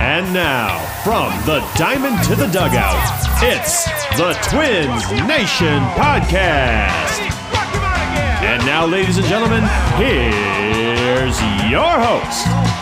And now, from the diamond to the dugout, it's the Twins Nation Podcast. And now, ladies and gentlemen, here's your host.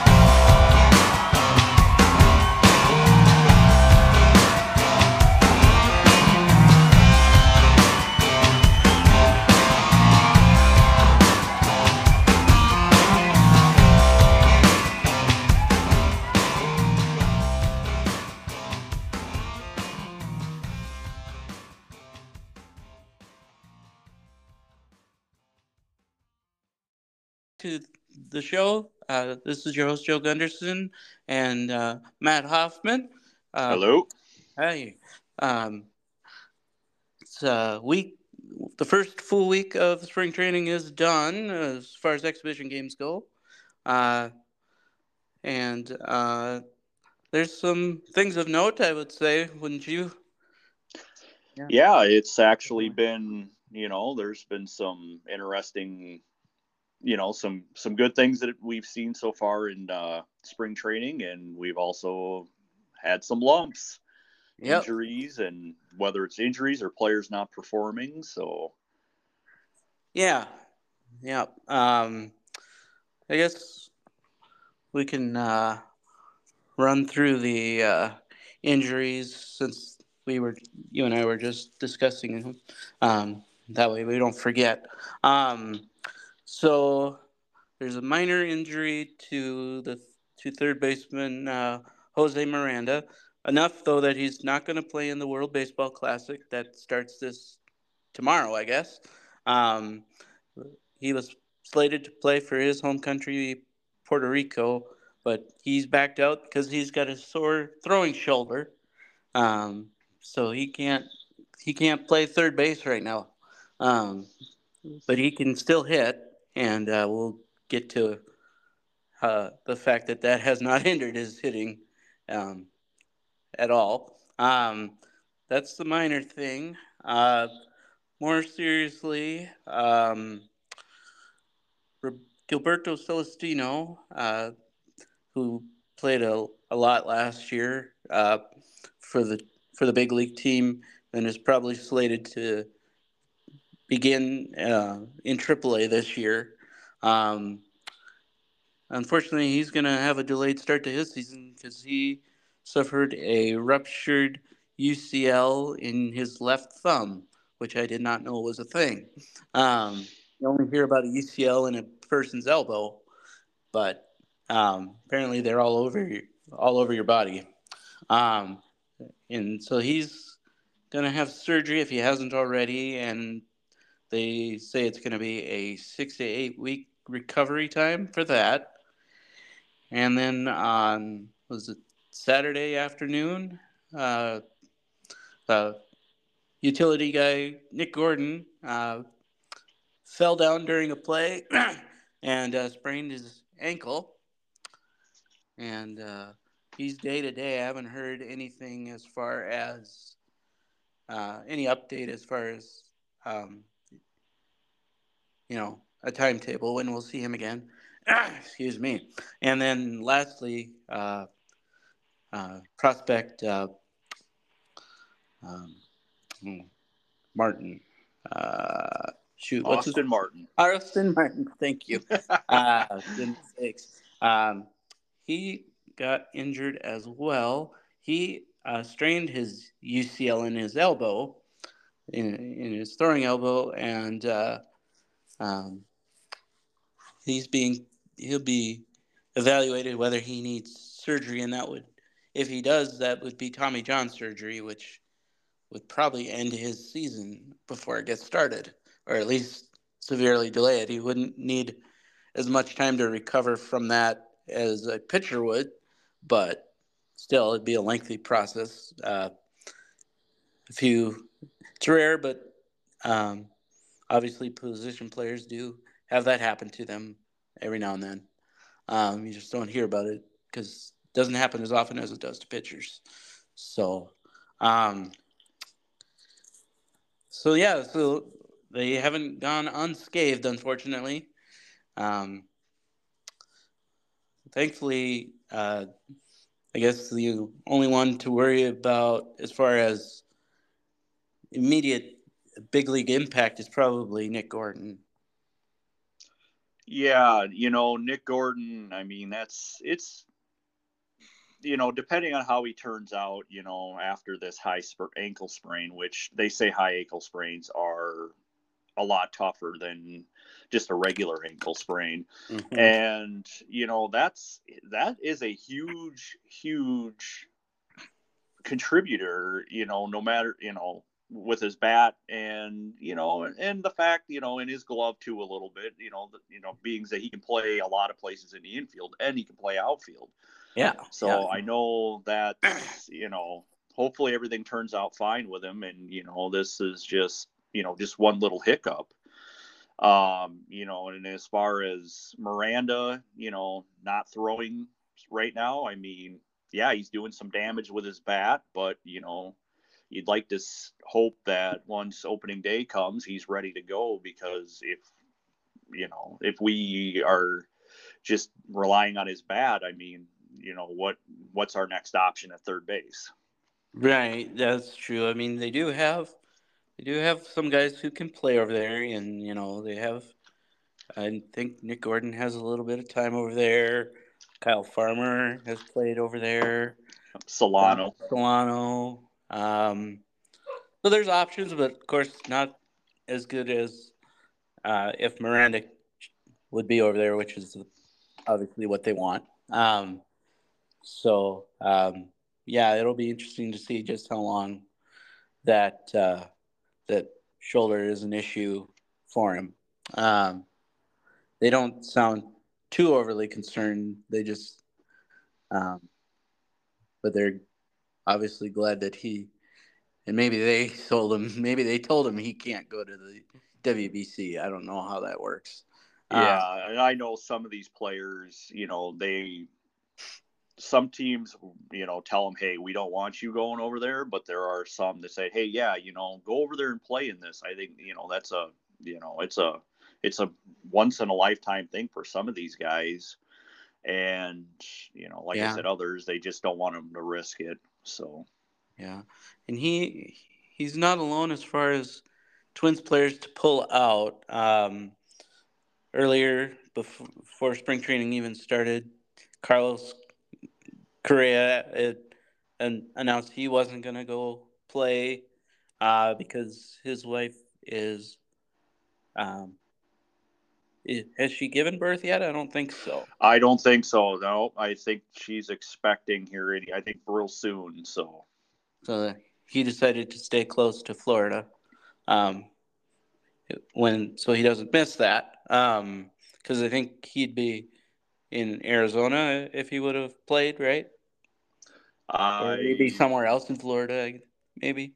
The show. Uh, this is your host, Joe Gunderson, and uh, Matt Hoffman. Uh, Hello. Hey. Um, it's a week. The first full week of spring training is done as far as exhibition games go. Uh, and uh, there's some things of note, I would say, wouldn't you? Yeah. yeah, it's actually been, you know, there's been some interesting you know some some good things that we've seen so far in uh, spring training, and we've also had some lumps, yep. injuries, and whether it's injuries or players not performing. So, yeah, yeah. Um, I guess we can uh, run through the uh, injuries since we were you and I were just discussing them. Um, that way we don't forget. Um, so there's a minor injury to the to third baseman uh, Jose Miranda. Enough though that he's not going to play in the World Baseball Classic that starts this tomorrow, I guess. Um, he was slated to play for his home country, Puerto Rico, but he's backed out because he's got a sore throwing shoulder. Um, so he can't he can't play third base right now. Um, but he can still hit and uh, we'll get to uh, the fact that that has not hindered his hitting um, at all. Um, that's the minor thing. Uh, more seriously, um, Gilberto Celestino, uh, who played a, a lot last year uh, for the for the big league team and is probably slated to begin uh, in AAA this year. Um, unfortunately, he's going to have a delayed start to his season because he suffered a ruptured UCL in his left thumb, which I did not know was a thing. Um, you only hear about a UCL in a person's elbow, but um, apparently they're all over all over your body. Um, and so he's going to have surgery if he hasn't already, and they say it's going to be a six to eight week recovery time for that. And then on was it Saturday afternoon, uh, uh, utility guy Nick Gordon uh, fell down during a play and uh, sprained his ankle. And uh, he's day to day. I haven't heard anything as far as uh, any update as far as um, you know, a timetable when we'll see him again. Excuse me. And then lastly, uh, uh, prospect uh, um, hmm, Martin. Uh, shoot, what's Austin his... Martin. Austin Martin. Thank you. uh, mistakes. Um, he got injured as well. He uh, strained his UCL in his elbow, in, in his throwing elbow, and uh, um, he's being he'll be evaluated whether he needs surgery, and that would, if he does, that would be Tommy John surgery, which would probably end his season before it gets started, or at least severely delay it. He wouldn't need as much time to recover from that as a pitcher would, but still, it'd be a lengthy process. Uh, a few, it's rare, but um, obviously position players do have that happen to them every now and then. Um, you just don't hear about it because it doesn't happen as often as it does to pitchers. So, um, so yeah, so they haven't gone unscathed, unfortunately. Um, thankfully, uh, I guess the only one to worry about as far as immediate big league impact is probably Nick Gordon. Yeah, you know, Nick Gordon, I mean, that's it's you know, depending on how he turns out, you know, after this high sp- ankle sprain, which they say high ankle sprains are a lot tougher than just a regular ankle sprain. Mm-hmm. And, you know, that's that is a huge, huge contributor, you know, no matter, you know, with his bat and you know and the fact you know in his glove too a little bit you know the, you know being that he can play a lot of places in the infield and he can play outfield yeah so yeah. i know that you know hopefully everything turns out fine with him and you know this is just you know just one little hiccup um you know and as far as miranda you know not throwing right now i mean yeah he's doing some damage with his bat but you know you'd like to hope that once opening day comes, he's ready to go because if you know if we are just relying on his bat, I mean, you know what what's our next option at third base? Right, that's true. I mean, they do have they do have some guys who can play over there, and you know they have. I think Nick Gordon has a little bit of time over there. Kyle Farmer has played over there. Solano. Solano. Um, so there's options, but of course not as good as uh, if Miranda would be over there, which is obviously what they want. Um, so um, yeah, it'll be interesting to see just how long that uh, that shoulder is an issue for him. Um, they don't sound too overly concerned. They just, um, but they're obviously glad that he and maybe they told him maybe they told him he can't go to the WBC. I don't know how that works. Yeah, uh, I know some of these players, you know, they some teams, you know, tell them, "Hey, we don't want you going over there," but there are some that say, "Hey, yeah, you know, go over there and play in this." I think, you know, that's a, you know, it's a it's a once in a lifetime thing for some of these guys. And, you know, like yeah. I said, others they just don't want them to risk it. So, yeah, and he he's not alone as far as Twins players to pull out. Um, earlier, before, before spring training even started, Carlos Correa it, and announced he wasn't going to go play uh, because his wife is um, has she given birth yet? I don't think so. I don't think so. No, I think she's expecting here. Any, I think real soon. So, so he decided to stay close to Florida, um, when so he doesn't miss that. Um, because I think he'd be in Arizona if he would have played, right? Uh, or maybe somewhere else in Florida, maybe.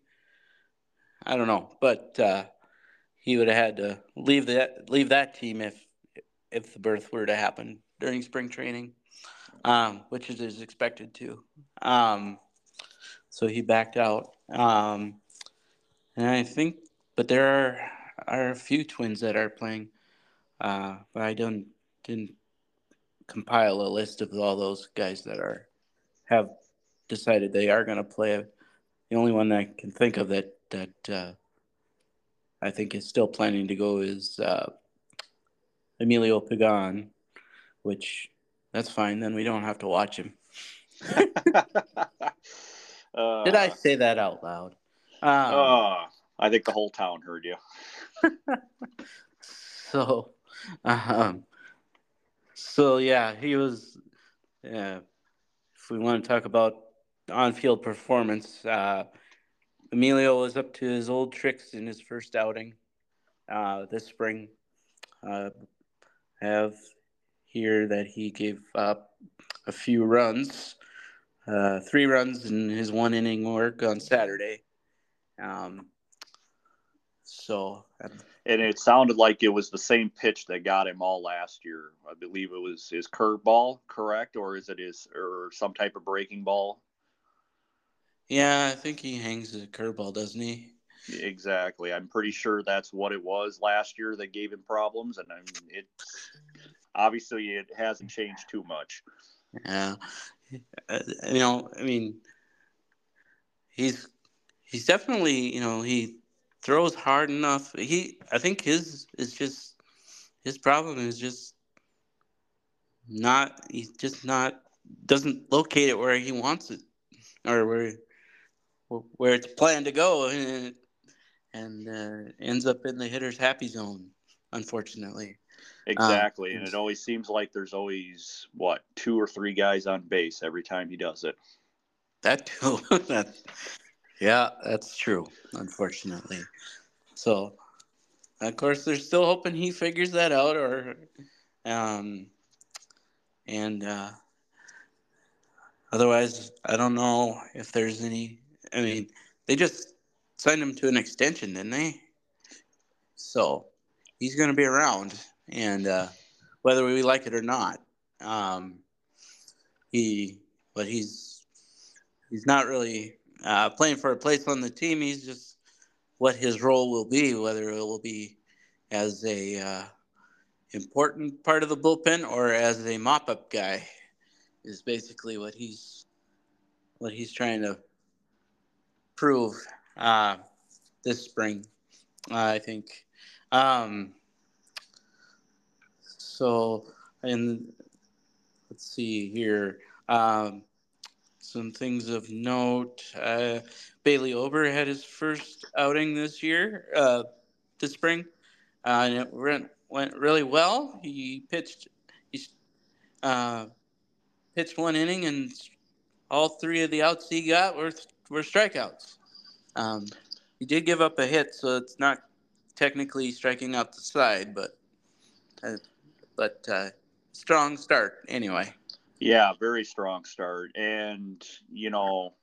I don't know, but uh, he would have had to leave that leave that team if if the birth were to happen during spring training, um, which it is expected to. Um, so he backed out, um, and I think, but there are are a few twins that are playing, uh, but I don't didn't compile a list of all those guys that are have decided they are going to play. The only one I can think of that that uh, I think is still planning to go is uh, Emilio Pagan, which that's fine. Then we don't have to watch him. uh, Did I say that out loud? Um, uh, I think the whole town heard you. so, um, so yeah, he was. Yeah, if we want to talk about on-field performance, uh, Emilio was up to his old tricks in his first outing uh, this spring. Uh, have here that he gave up a few runs, uh, three runs in his one inning work on Saturday. Um, so, and it sounded like it was the same pitch that got him all last year. I believe it was his curveball, correct, or is it his or some type of breaking ball? Yeah, I think he hangs the curveball, doesn't he? Exactly. I'm pretty sure that's what it was last year that gave him problems, and I mean, it obviously it hasn't changed too much. Yeah, uh, you know, I mean, he's he's definitely you know he throws hard enough. He I think his is just his problem is just not he's just not doesn't locate it where he wants it or where where it's planned to go and and uh, ends up in the hitter's happy zone unfortunately exactly um, and it always seems like there's always what two or three guys on base every time he does it that too that yeah that's true unfortunately so of course they're still hoping he figures that out or um and uh, otherwise, I don't know if there's any. I mean, they just signed him to an extension, didn't they? So he's going to be around, and uh, whether we like it or not, um, he. But he's he's not really uh, playing for a place on the team. He's just what his role will be, whether it will be as a uh, important part of the bullpen or as a mop-up guy is basically what he's what he's trying to prove uh, this spring. Uh, I think. Um, so, and let's see here. Um, some things of note. Uh, Bailey Ober had his first outing this year, uh, this spring, uh, and it went went really well. He pitched he uh, pitched one inning, and all three of the outs he got were were strikeouts. Um, he did give up a hit, so it's not technically striking out the side, but uh, but uh, strong start anyway. Yeah, very strong start, and you know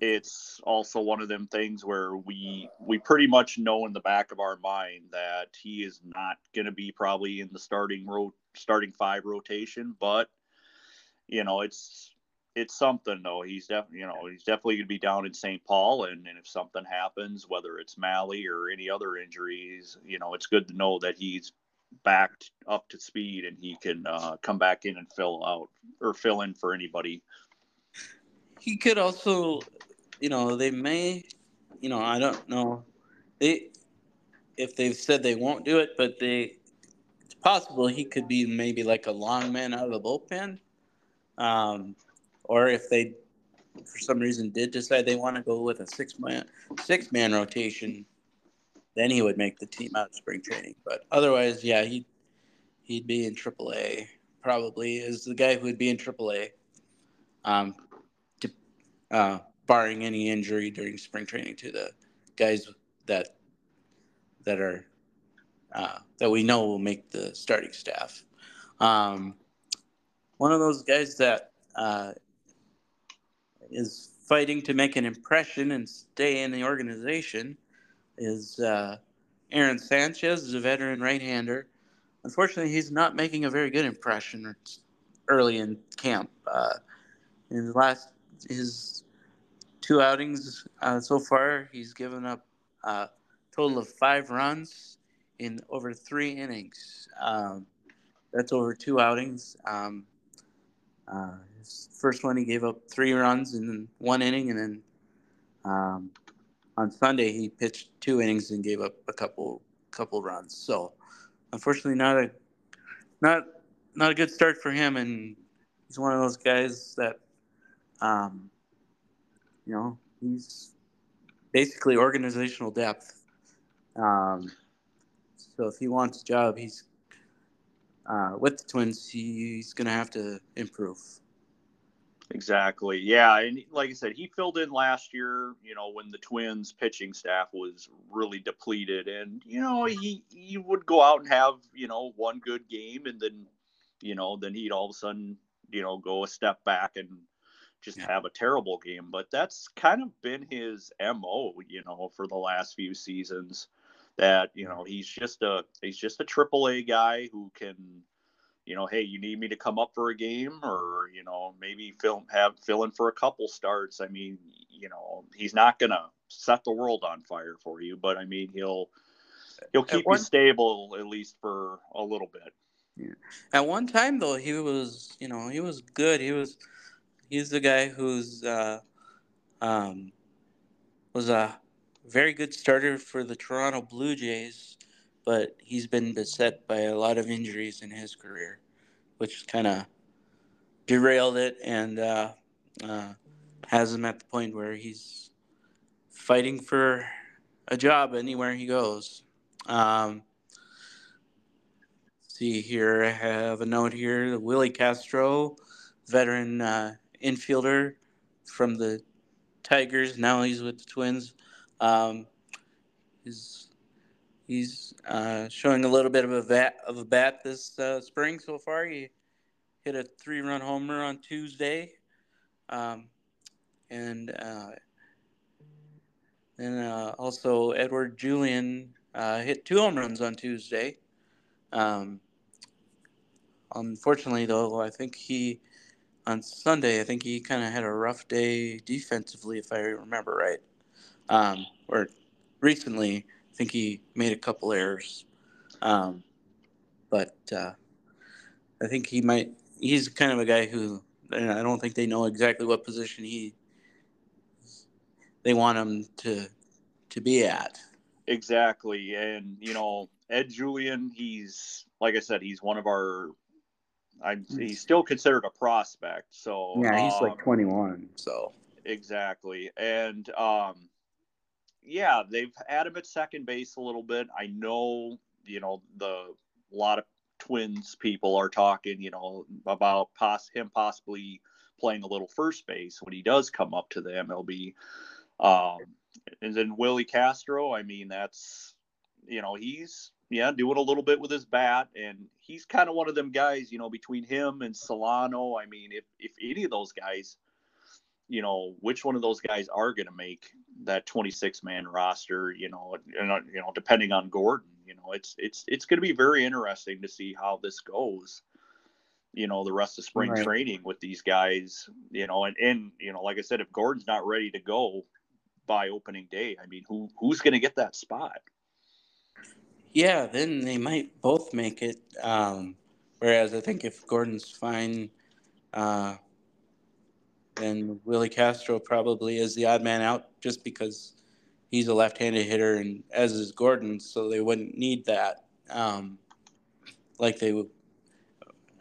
it's also one of them things where we we pretty much know in the back of our mind that he is not going to be probably in the starting ro- starting five rotation but you know it's it's something though. He's definitely you know he's definitely going to be down in st paul and, and if something happens whether it's Mahle or any other injuries you know it's good to know that he's backed up to speed and he can uh, come back in and fill out or fill in for anybody. He could also you know, they may, you know, I don't know, they if they've said they won't do it, but they it's possible he could be maybe like a long man out of the bullpen, um, or if they for some reason did decide they want to go with a six man six man rotation, then he would make the team out of spring training. But otherwise, yeah, he he'd be in AAA probably is the guy who would be in AAA. Um, to, uh, barring any injury during spring training to the guys that that are uh, that we know will make the starting staff. Um, one of those guys that uh, is fighting to make an impression and stay in the organization is uh, Aaron Sanchez, a veteran right-hander. Unfortunately, he's not making a very good impression early in camp. Uh, in the last his two outings uh, so far. He's given up a uh, total of five runs in over three innings. Um, that's over two outings. Um, uh, his first one, he gave up three runs in one inning, and then um, on Sunday he pitched two innings and gave up a couple couple runs. So, unfortunately, not a not not a good start for him, and he's one of those guys that um, you know, he's basically organizational depth. Um, so if he wants a job, he's uh, with the Twins. He's going to have to improve. Exactly. Yeah, and like I said, he filled in last year. You know, when the Twins pitching staff was really depleted, and you know he he would go out and have you know one good game, and then you know then he'd all of a sudden you know go a step back and just yeah. have a terrible game. But that's kind of been his mo, you know, for the last few seasons. That you know he's just a he's just a triple A guy who can, you know, hey, you need me to come up for a game, or you know, maybe fill have fill in for a couple starts. I mean, you know, he's not gonna set the world on fire for you, but I mean, he'll he'll keep one, you stable at least for a little bit. Yeah. At one time, though, he was, you know, he was good. He was, he's the guy who's, uh, um, was a very good starter for the Toronto Blue Jays, but he's been beset by a lot of injuries in his career, which kind of derailed it and uh, uh, has him at the point where he's fighting for a job anywhere he goes. Um, see here, I have a note here. Willi Castro, veteran uh, infielder from the Tigers. Now he's with the Twins. Um, he's he's uh, showing a little bit of a bat of a bat this uh, spring so far. He hit a three-run homer on Tuesday, um, and uh, and uh, also Edouard Julien uh, hit two home runs on Tuesday. Um, unfortunately, though, I think he on Sunday. I think he kind of had a rough day defensively, if I remember right. Um, or recently, I think he made a couple errors. Um, but uh, I think he might. He's kind of a guy who I don't think they know exactly what position he they want him to to be at. Exactly, and you know Ed Julien, he's like I said, he's one of our. I'm, he's still considered a prospect, so yeah, he's um, like 21. So exactly, and um, yeah, they've had him at second base a little bit. I know, you know, the a lot of Twins people are talking, you know, about him possibly playing a little first base when he does come up to the MLB. Um, and then Willi Castro, I mean, that's you know, he's yeah doing a little bit with his bat, and he's kind of one of them guys, you know, between him and Solano. I mean, if if any of those guys you know which one of those guys are going to make that 26 man roster you know and, uh, you know depending on Gordon you know it's it's it's going to be very interesting to see how this goes you know the rest of spring right. training with these guys you know and and you know like I said if Gordon's not ready to go by opening day I mean who who's going to get that spot yeah then they might both make it um whereas I think if Gordon's fine uh then Willi Castro probably is the odd man out just because he's a left-handed hitter and as is Gordon, so they wouldn't need that um, like they would,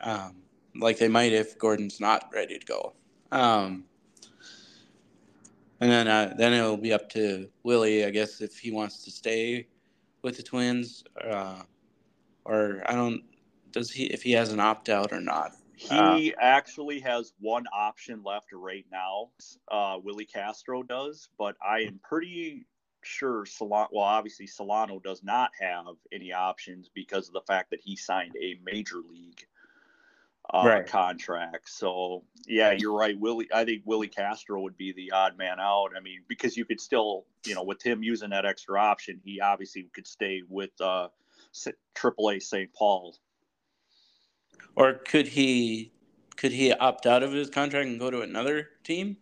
um, like they might if Gordon's not ready to go. Um, and then uh, then it'll be up to Willi, I guess, if he wants to stay with the Twins, uh, or I don't. Does he if he has an opt out or not? He uh, actually has one option left right now. Uh, Willi Castro does, but I am pretty sure Solano. Well, obviously Solano does not have any options because of the fact that he signed a major league uh, right. contract. So yeah, you're right. Willi, I think Willi Castro would be the odd man out. I mean, because you could still, you know, with him using that extra option, he obviously could stay with uh, AAA St. Paul or could he could he opt out of his contract and go to another team?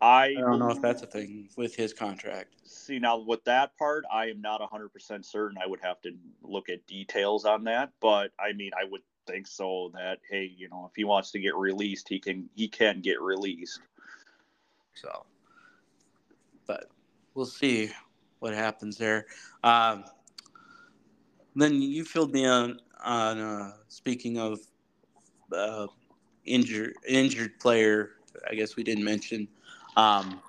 I, I don't know if that's a thing with his contract. See now with that part, I am not 100% certain. I would have to look at details on that, but I mean, I would think so that hey, you know, if he wants to get released, he can he can get released. So, but we'll see what happens there. Um, then you filled me on on uh, speaking of uh, injured injured player, I guess we didn't mention. Um,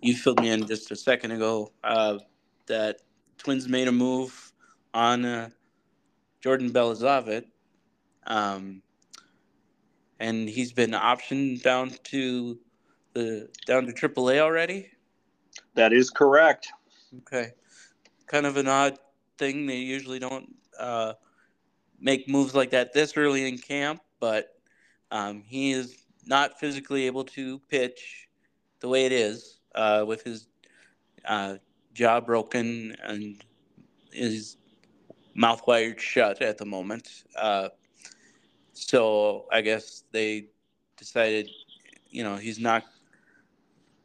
you filled me in just a second ago uh, that Twins made a move on uh, Jordan Balazovic, um, and he's been optioned down to the down to AAA already. That is correct. Okay, kind of an odd thing. They usually don't uh, make moves like that this early in camp, but um, he is not physically able to pitch the way it is uh, with his uh, jaw broken and his mouth wired shut at the moment. Uh, so I guess they decided, you know, he's not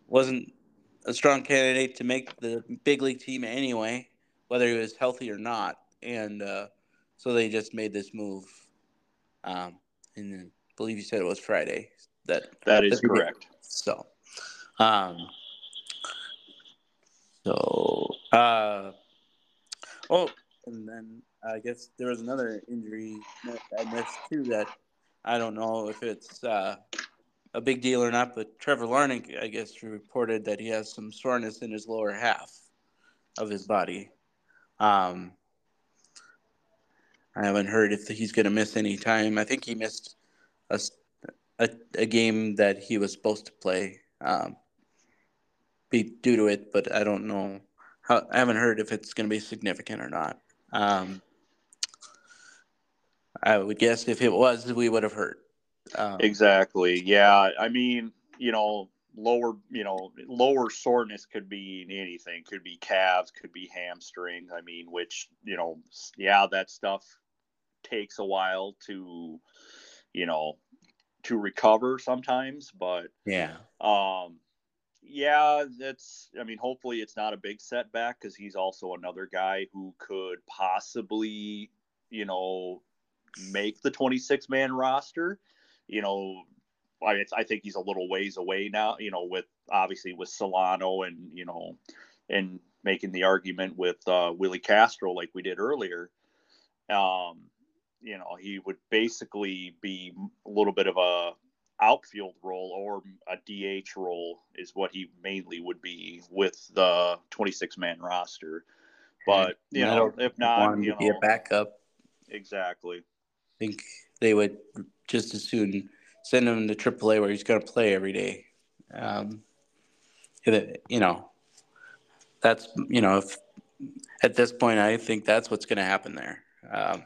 wasn't a strong candidate to make the big league team anyway, whether he was healthy or not, and uh, so they just made this move Um, and I believe you said it was Friday. That that is that correct. So, um, so uh, oh, and then I guess there was another injury I missed too that I don't know if it's uh, a big deal or not, but Trevor Larnach, I guess, reported that he has some soreness in his lower half of his body. Um, I haven't heard if he's going to miss any time. I think he missed a, a, a game that he was supposed to play um, be due to it, but I don't know. How, I haven't heard if it's going to be significant or not. Um, I would guess if it was, we would have heard. Um, exactly. Yeah. I mean, you know, lower, you know, lower soreness could be anything. Could be calves. Could be hamstrings. I mean, which you know, yeah, that stuff takes a while to, you know, to recover sometimes. But yeah. Um. Yeah, that's. I mean, hopefully it's not a big setback because he's also another guy who could possibly, you know, make the 26 man roster. You know, I, I think he's a little ways away now, you know, with obviously with Solano and, you know, and making the argument with uh, Willi Castro like we did earlier. Um, you know, he would basically be a little bit of a outfield role or a DH role is what he mainly would be with the 26 man roster. But you know, if not, you know, be a backup. Exactly think they would just as soon send him to AAA where he's going to play every day. Um, you know, that's you know, if, at this point, I think that's what's going to happen there. Um,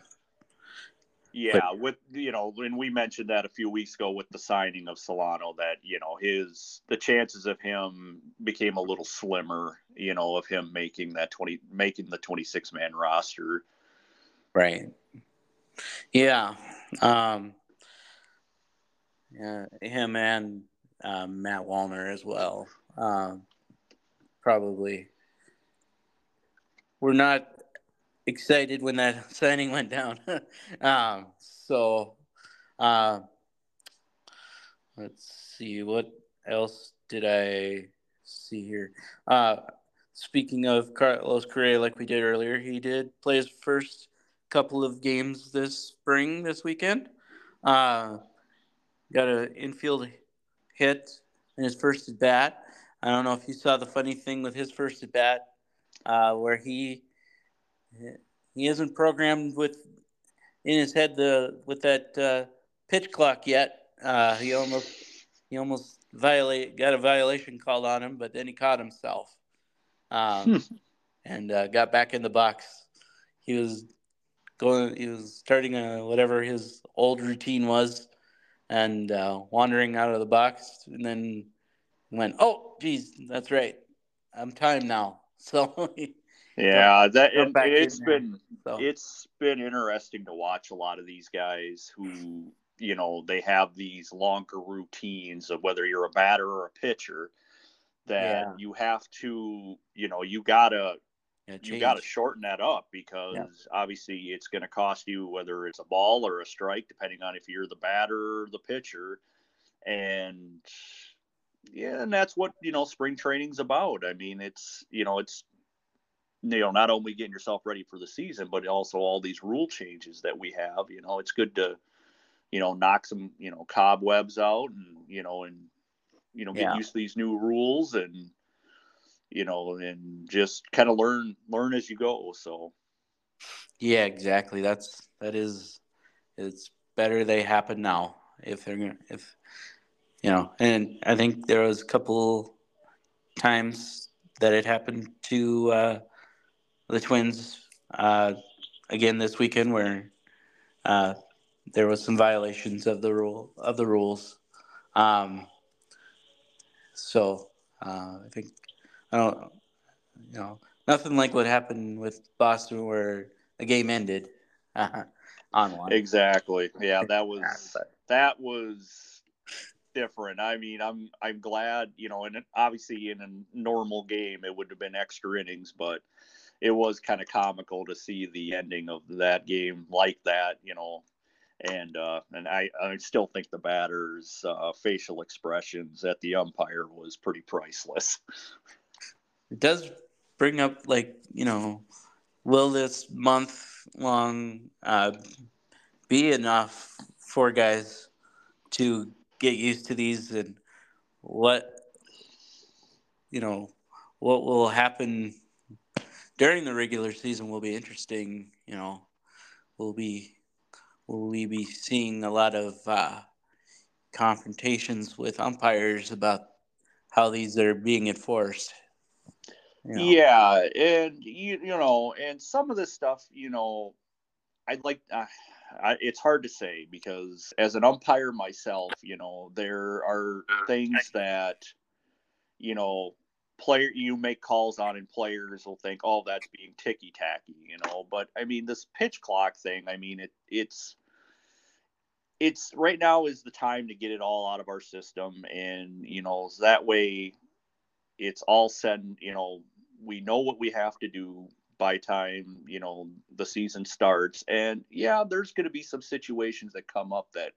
yeah, but, with you know, when we mentioned that a few weeks ago with the signing of Solano, that you know his the chances of him became a little slimmer. You know, of him making that twenty making the twenty six man roster. Right. Yeah. Um, yeah, him and um, Matt Wallner as well. Um, probably. We're not excited when that signing went down. um, so, uh, let's see what else did I see here. Uh, speaking of Carlos Correa, like we did earlier, he did play his first couple of games this spring, this weekend. Uh, got an infield hit in his first at bat. I don't know if you saw the funny thing with his first at bat, uh, where he he isn't programmed with in his head the with that uh, pitch clock yet. Uh, he almost he almost violate got a violation called on him, but then he caught himself um, hmm. and uh, got back in the box. He was going. He was starting a, whatever his old routine was, and uh, wandering out of the box, and then went, "Oh, geez, that's right. I'm time now." So. Yeah, that it, has been so. it's been interesting to watch a lot of these guys who you know they have these longer routines of whether you're a batter or a pitcher that yeah. you have to you know you gotta you got to shorten that up because yeah. obviously it's going to cost you whether it's a ball or a strike, depending on if you're the batter or the pitcher. And yeah, and that's what you know spring training's about. I mean, it's you know it's you know not only getting yourself ready for the season, but also all these rule changes that we have. You know, it's good to you know knock some you know cobwebs out and you know and you know get yeah. used to these new rules and you know, and just kind of learn learn as you go. So yeah, exactly. That's that is it's better they happen now if they're gonna if you know, and I think there was a couple times that it happened to uh, the twins uh, again this weekend where uh, there was some violations of the rule of the rules. Um, so uh, I think I don't, you know, nothing like what happened with Boston where the game ended uh, on one. Exactly. Yeah, that was that was different. I mean, I'm I'm glad, you know, and obviously in a normal game it would have been extra innings, but it was kind of comical to see the ending of that game like that, you know. and uh, and I, I still think the batter's uh, facial expressions at the umpire was pretty priceless. It does bring up like you know, will this month long uh, be enough for guys to get used to these and what you know what will happen during the regular season will be interesting you know we'll be will we be seeing a lot of uh, confrontations with umpires about how these are being enforced you know? yeah and you, you know and some of this stuff you know i'd like uh, I, it's hard to say because as an umpire myself, you know, there are things that, you know, player you make calls on and players will think, oh, that's being ticky tacky, you know. But I mean, this pitch clock thing, I mean, it it's it's right now is the time to get it all out of our system, and you know, that way, it's all said. You know, we know what we have to do by time you know the season starts and yeah there's going to be some situations that come up that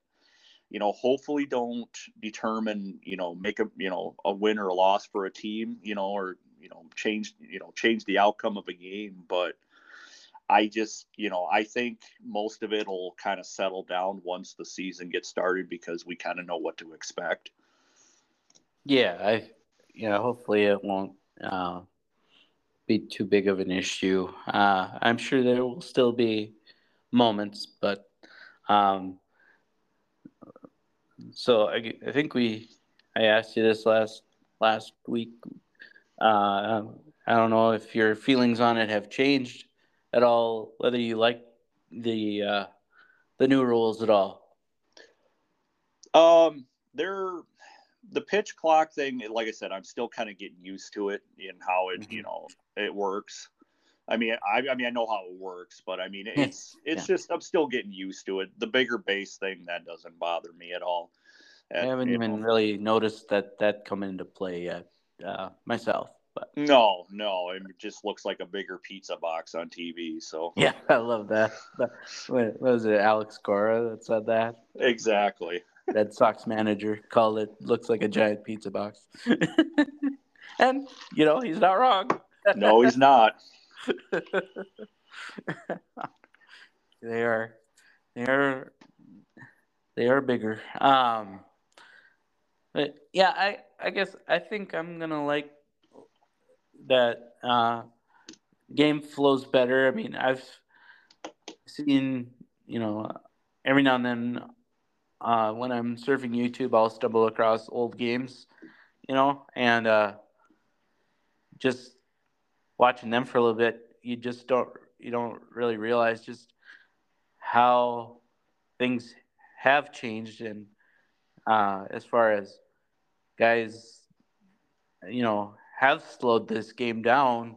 you know hopefully don't determine you know make a you know a win or a loss for a team you know or you know change you know change the outcome of a game but i just you know i think most of it will kind of settle down once the season gets started because we kind of know what to expect yeah i you know hopefully it won't uh be too big of an issue. Uh, I'm sure there will still be moments, but um, so I, I, think we I asked you this last last week. Uh, I don't know if your feelings on it have changed at all. Whether you like the uh, the new rules at all. Um, they're the pitch clock thing, like I said, I'm still kind of getting used to it and how it, mm-hmm. you know, it works. I mean, I, I mean, I know how it works, but I mean, it's it's yeah. just I'm still getting used to it. The bigger base thing that doesn't bother me at all. I haven't even really noticed that that come into play yet uh, myself. But no, no, it just looks like a bigger pizza box on TV. So yeah, I love that. What was it, Alex Cora that said that? Exactly. Red Sox manager called it looks like a giant pizza box. and you know, he's not wrong. no, he's not. they are they are they are bigger. Um but yeah, I I guess I think I'm gonna like that uh game flows better. I mean I've seen, you know, every now and then uh, when I'm surfing YouTube, I'll stumble across old games, you know, and uh, just watching them for a little bit, you just don't you don't really realize just how things have changed and uh, as far as guys, you know, have slowed this game down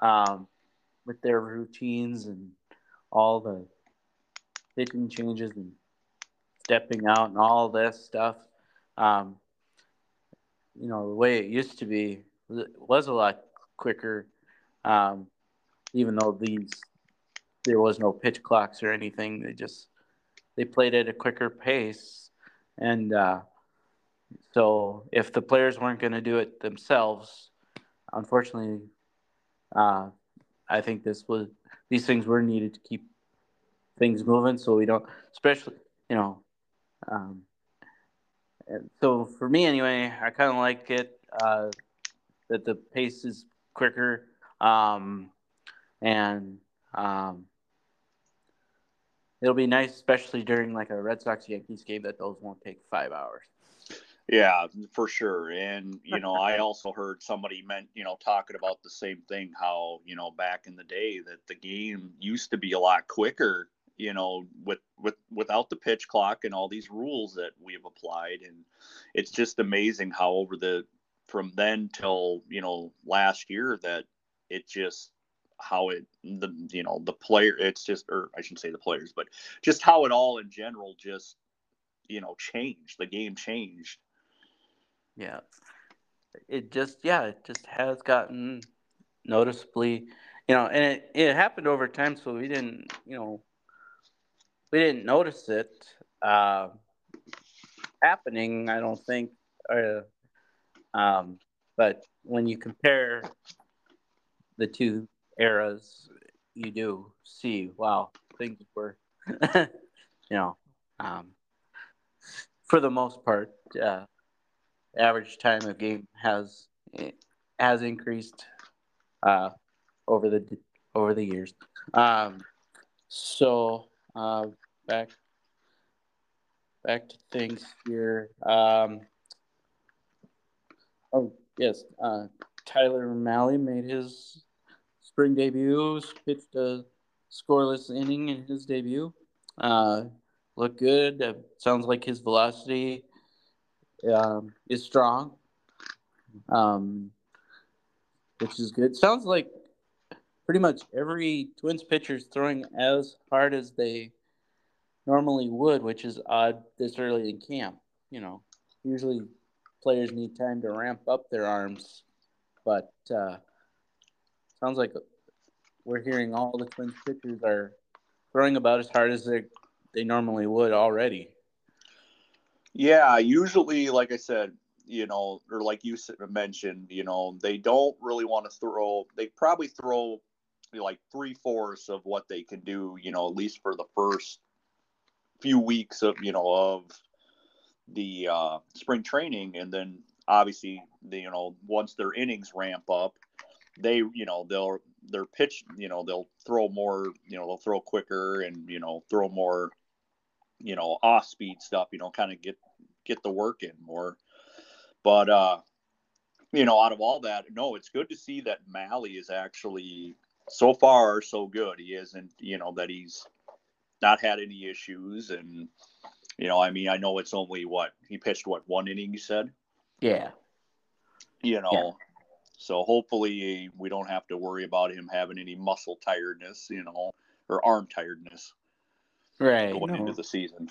um, with their routines and all the pitching changes and stepping out and all this stuff. Um, you know, the way it used to be was a lot quicker, um, even though these there was no pitch clocks or anything. They just they played at a quicker pace, and uh, so if the players weren't going to do it themselves, unfortunately, uh, I think this was these things were needed to keep things moving. So we don't, especially you know, um, so for me, anyway, I kind of like it uh, that the pace is quicker, um, and um, it'll be nice, especially during like a Red Sox Yankees game, that those won't take five hours. Yeah, for sure. And you know, I also heard somebody meant you know talking about the same thing. How you know back in the day that the game used to be a lot quicker you know, with with without the pitch clock and all these rules that we have applied, and it's just amazing how over the from then till you know last year that it just how it the you know the player it's just or I shouldn't say the players, but just how it all in general just you know changed the game changed. Yeah, it just yeah it just has gotten noticeably you know and it, it happened over time so we didn't you know we didn't notice it uh, happening. I don't think. Uh, um, but when you compare the two eras, you do see wow things were, you know, um, for the most part, uh, average time of game has has increased uh, over the over the years. Um, so uh, back back to things here. Um, oh yes, uh, Tyler Mahle made his spring debut. Pitched a scoreless inning in his debut. Uh, looked good. Uh, sounds like his velocity um, is strong, um, which is good. Sounds like pretty much every Twins pitcher is throwing as hard as they normally would, which is odd this early in camp. You know, usually players need time to ramp up their arms, but uh, sounds like we're hearing all the Twins pitchers are throwing about as hard as they they normally would already. Yeah, usually, like I said, you know, or like you mentioned, you know, they don't really want to throw. They probably throw like three fourths of what they can do, you know, at least for the first few weeks of you know of the uh, spring training, and then obviously, the, you know, once their innings ramp up, they you know they'll their pitch, you know, they'll throw more, you know, they'll throw quicker and you know throw more, you know, off speed stuff, you know, kind of get get the work in more. But uh, you know, out of all that, no, it's good to see that Mahle is actually so far so good. He isn't, you know, that he's not had any issues and you know, I mean, I know it's only what he pitched what one inning you said? Yeah. You know, yeah. So hopefully we don't have to worry about him having any muscle tiredness, you know, or arm tiredness. Right. Going no. into the season.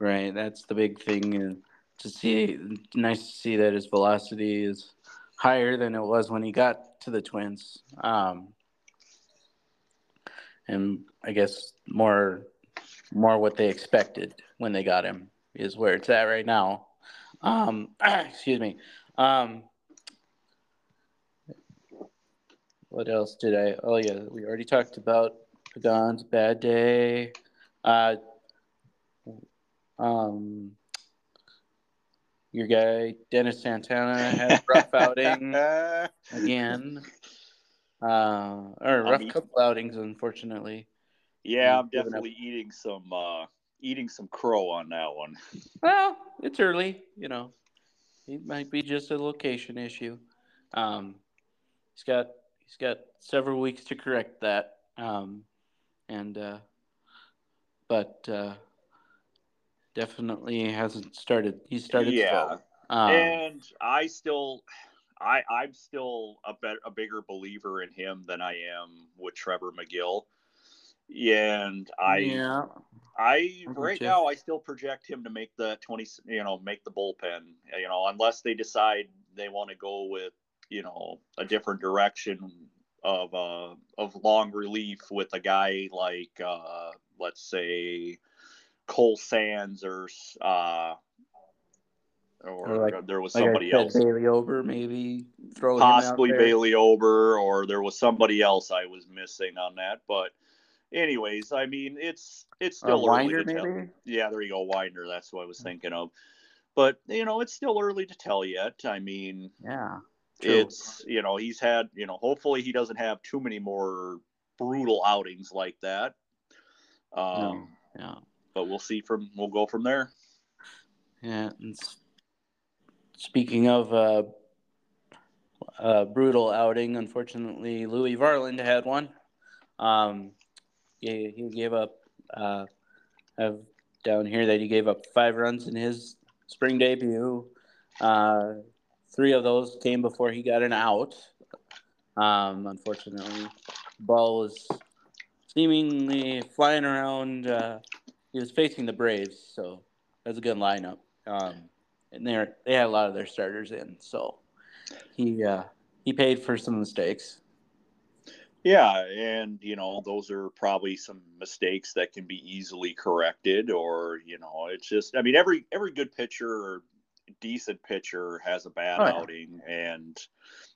Right. That's the big thing to see nice to see that his velocity is higher than it was when he got to the Twins. Um, and I guess more more what they expected when they got him is where it's at right now. Um, excuse me. Um, what else did I? Oh yeah, we already talked about Pagan's bad day. Uh, um, your guy Dennis Santana had a rough outing again. Uh, or rough I'm couple outings, unfortunately. Yeah, I'm definitely eating some uh, eating some crow on that one. Well, it's early, you know. It might be just a location issue. Um, he's got he's got several weeks to correct that. Um, and uh, but uh, definitely hasn't started. He started yeah. Um, and I still I I'm still a bet a bigger believer in him than I am with Trevor Megill. And I yeah. I right now I still project him to make the 20 you know make the bullpen you know unless they decide they want to go with you know a different direction of uh of long relief with a guy like uh let's say Cole Sands or uh or, or like, there was somebody like else. Bailey Ober, maybe throw possibly Bailey Ober, or there was somebody else I was missing on that. But, anyways, I mean, it's it's still uh, Winder, maybe. Yeah, there you go, Winder. That's what I was thinking of. But you know, it's still early to tell yet. I mean, yeah, true. it's you know he's had you know hopefully he doesn't have too many more brutal outings like that. Um, no, yeah, but we'll see from we'll go from there. Yeah, Speaking of uh, a brutal outing, unfortunately, Louis Varland had one. Um, he, he gave up. Uh, have down here that he gave up five runs in his spring debut. Uh, three of those came before he got an out. Um, unfortunately, ball was seemingly flying around. Uh, he was facing the Braves, so that's a good lineup. Um, and they they had a lot of their starters in, so he uh, he paid for some mistakes. Yeah, and you know those are probably some mistakes that can be easily corrected, or you know it's just I mean every every good pitcher or decent pitcher has a bad oh, outing, and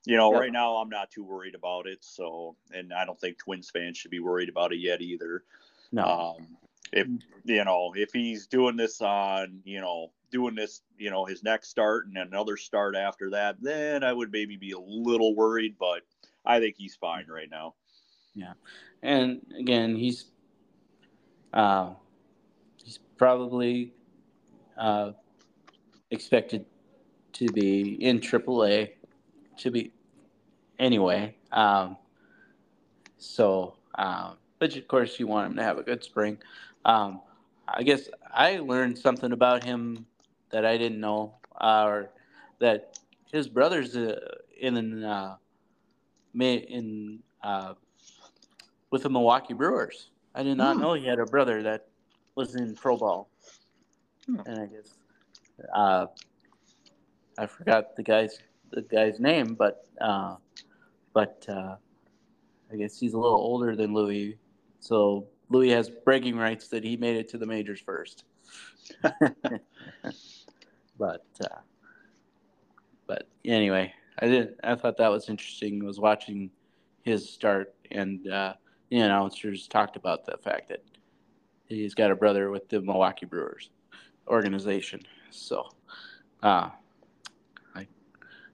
you know right now I'm not too worried about it. So, and I don't think Twins fans should be worried about it yet either. No. Um, if you know if he's doing this on you know doing this you know his next start and another start after that, then I would maybe be a little worried, but I think he's fine right now. Yeah, and again, he's uh, he's probably uh, expected to be in AAA to be anyway. Um, so, um, but of course, you want him to have a good spring. Um, I guess I learned something about him that I didn't know, uh, or that his brother's uh, in uh, in uh, with the Milwaukee Brewers. I did not hmm. know he had a brother that was in pro ball, hmm. and I guess uh, I forgot the guy's the guy's name, but uh, but uh, I guess he's a little older than Louis, so Louis has bragging rights that he made it to the majors first. but uh, but anyway, I did. I thought that was interesting. Was watching his start, and uh, the announcers talked about the fact that he's got a brother with the Milwaukee Brewers organization. So, uh, I,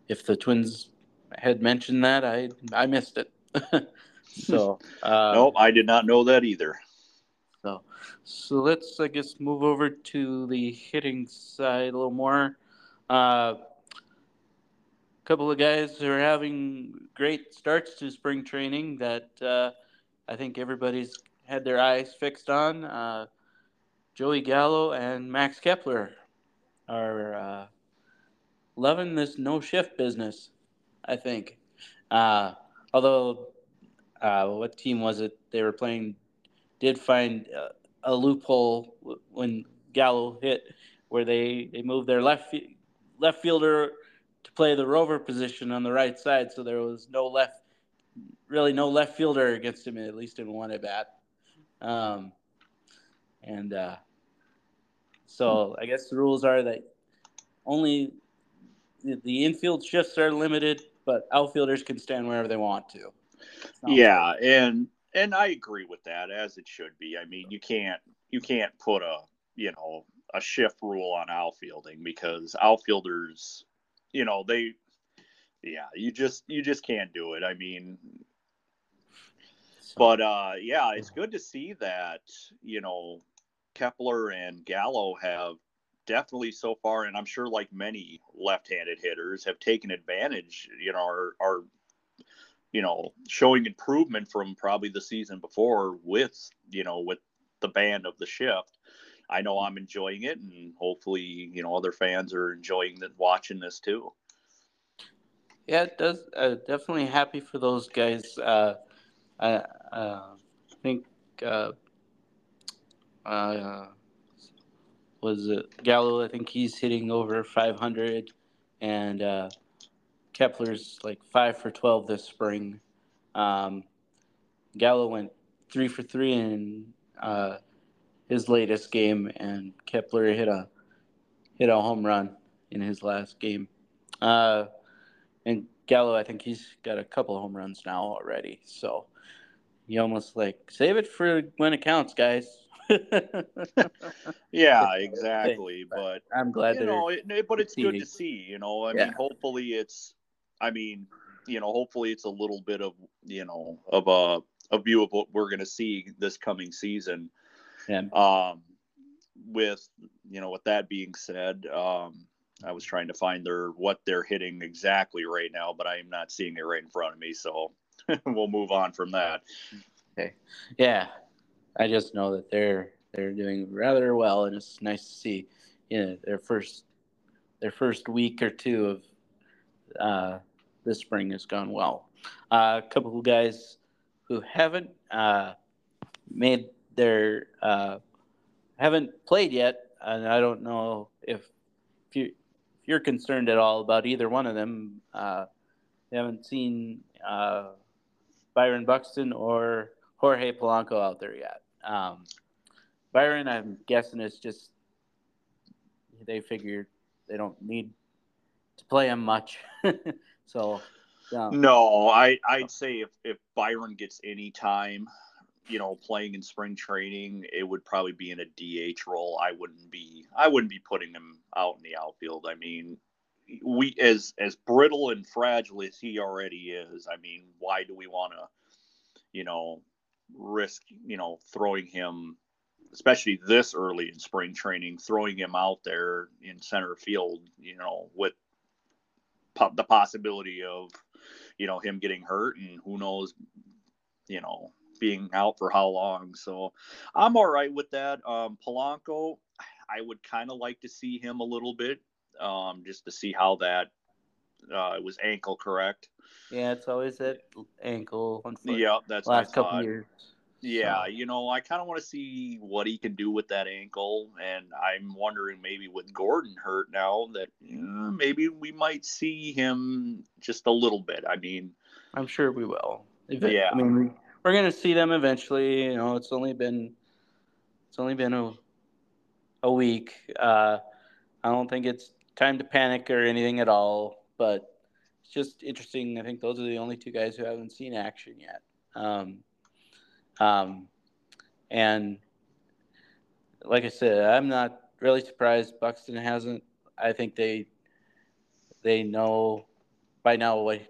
if the Twins had mentioned that, I I missed it. so, uh, nope, I did not know that either. So, so let's I guess move over to the hitting side a little more. A uh, couple of guys who are having great starts to spring training that uh, I think everybody's had their eyes fixed on. Uh, Joey Gallo and Max Kepler are uh, loving this no shift business. I think. Uh, although, uh, what team was it they were playing? Did find a loophole when Gallo hit, where they they moved their left left fielder to play the rover position on the right side, so there was no left, really no left fielder against him at least in one at bat. Um, and uh, so I guess the rules are that only the infield shifts are limited, but outfielders can stand wherever they want to. Yeah, and and I agree with that as it should be. I mean, you can't you can't put a you know a shift rule on outfielding because outfielders, you know, they yeah, you just you just can't do it. I mean, but uh yeah, it's good to see that, you know, Kepler and Gallo have definitely so far, and I'm sure like many left-handed hitters have taken advantage. You know, are are you know showing improvement from probably the season before with you know with the band of the shift. I know I'm enjoying it, and hopefully, you know, other fans are enjoying that watching this too. Yeah, it does. Uh, definitely happy for those guys. Uh, I uh, think uh, was it Gallo? I think he's hitting over 500, and uh, Kepler's like five for 12 this spring. Um, Gallo went three for three in uh, his latest game, and Kepler hit a hit a home run in his last game. Uh, and Gallo, I think he's got a couple home runs now already. So you almost like save it for when it counts, guys. yeah, exactly. But, I'm glad you know. It, but it's good to see. You know, I yeah. mean, hopefully it's. I mean, you know, hopefully it's a little bit of you know of a a view of what we're going to see this coming season. Yeah. Um, with you know, with that being said, um, I was trying to find their what they're hitting exactly right now, but I am not seeing it right in front of me. So we'll move on from that. Okay. Yeah. I just know that they're they're doing rather well, and it's nice to see, you know, their first their first week or two of uh, this spring has gone well. Uh, a couple of guys who haven't uh, made their uh, haven't played yet, and I don't know if if, you, you're concerned at all about either one of them. Uh, they haven't seen uh, Byron Buxton or Jorge Polanco out there yet. Um, Byron, I'm guessing it's just they figured they don't need to play him much. so um, no, I I'd say if if Byron gets any time, you know, playing in spring training, it would probably be in a DH role. I wouldn't be I wouldn't be putting him out in the outfield. I mean, we as as brittle and fragile as he already is. I mean, why do we want to, you know, risk you know throwing him, especially this early in spring training, throwing him out there in center field, you know, with po- the possibility of, you know, him getting hurt and who knows, you know, being out for how long. So I'm all right with that. Um, Polanco, I would kind of like to see him a little bit, um, just to see how that uh, it was ankle correct. Yeah, it's always that ankle. Yeah, that's last couple years. Yeah, so. you know, I kind of want to see what he can do with that ankle, and I'm wondering maybe with Gordon hurt now that maybe we might see him just a little bit. I mean, I'm sure we will. It, yeah, I mean, we're gonna see them eventually. You know, it's only been it's only been a a week. Uh, I don't think it's time to panic or anything at all, but it's just interesting. I think those are the only two guys who haven't seen action yet. Um, um, and like I said, I'm not really surprised Buxton hasn't. I think they they know by now what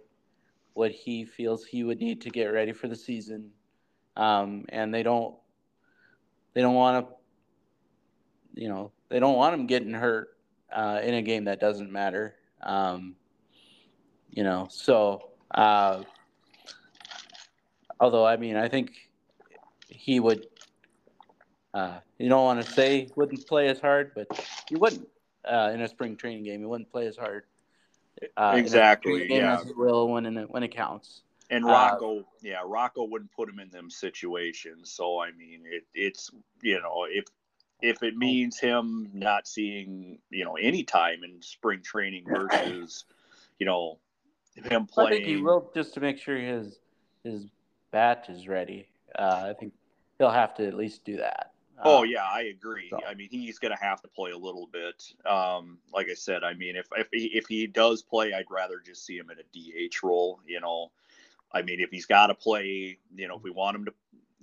what he feels he would need to get ready for the season, um, and they don't they don't want to you know they don't want him getting hurt uh, in a game that doesn't matter. Um, you know, so uh, although I mean I think he would. Uh, you don't want to say wouldn't play as hard, but he wouldn't uh, in a spring training game. He wouldn't play as hard uh, exactly. yeah. Will when it, when it counts. And uh, Rocco, uh, yeah, Rocco wouldn't put him in them situations. So I mean, it, it's you know if if it means him not seeing you know any time in spring training versus you know him playing. I think he will just to make sure his his bat is ready. Uh, I think he'll have to at least do that. Oh um, yeah, I agree. So. I mean, he's going to have to play a little bit. Um, like I said, I mean, if if he, if he does play, I'd rather just see him in a DH role. You know, I mean, if he's got to play, you know, if we want him to,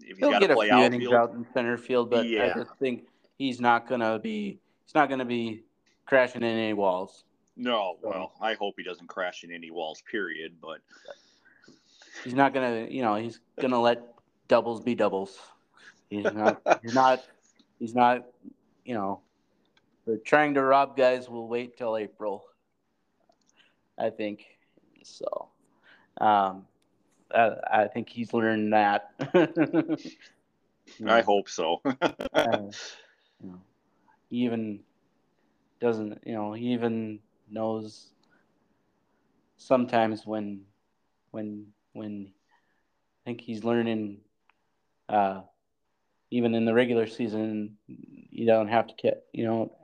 if he's got to play outfield, out in center field, but yeah. I just think he's not going to be he's not going to be crashing in any walls. No, so. well, I hope he doesn't crash in any walls. Period. But he's not going to, you know, he's to let doubles be doubles. He's not. he's not. He's not. You know, the trying to rob guys will wait till April. I think so. Um, I, I think he's learned that. I hope so. uh, you know, he even doesn't. You know, he even knows sometimes when, when, when I think he's learning uh, even in the regular season, you don't have to catch. You know,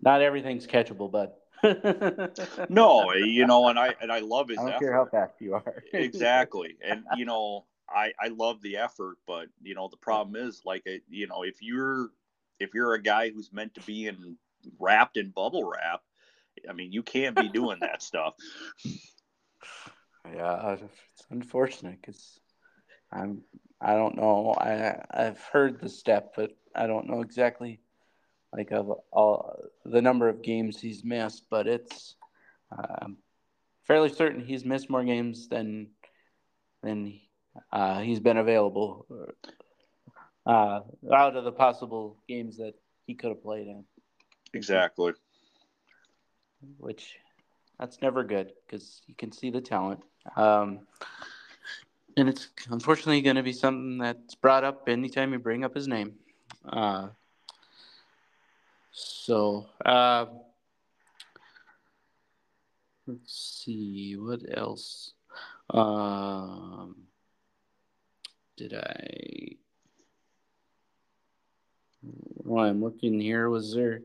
not everything's catchable, but. no, you know, and I and I love his. I don't effort. care how fast you are. exactly, and you know, I I love the effort, but you know, the problem is like, you know, if you're if you're a guy who's meant to be in wrapped in bubble wrap, I mean, you can't be doing that stuff. Yeah, it's unfortunate because I'm I don't know. I I've heard the step, but I don't know exactly like of all the number of games he's missed. But it's um, fairly certain he's missed more games than than uh, he's been available uh, out of the possible games that he could have played in. Exactly. Which that's never good because you can see the talent. Um, and it's unfortunately going to be something that's brought up anytime you bring up his name. Uh, so, uh, let's see what else. Um, did I? While I'm looking here, was there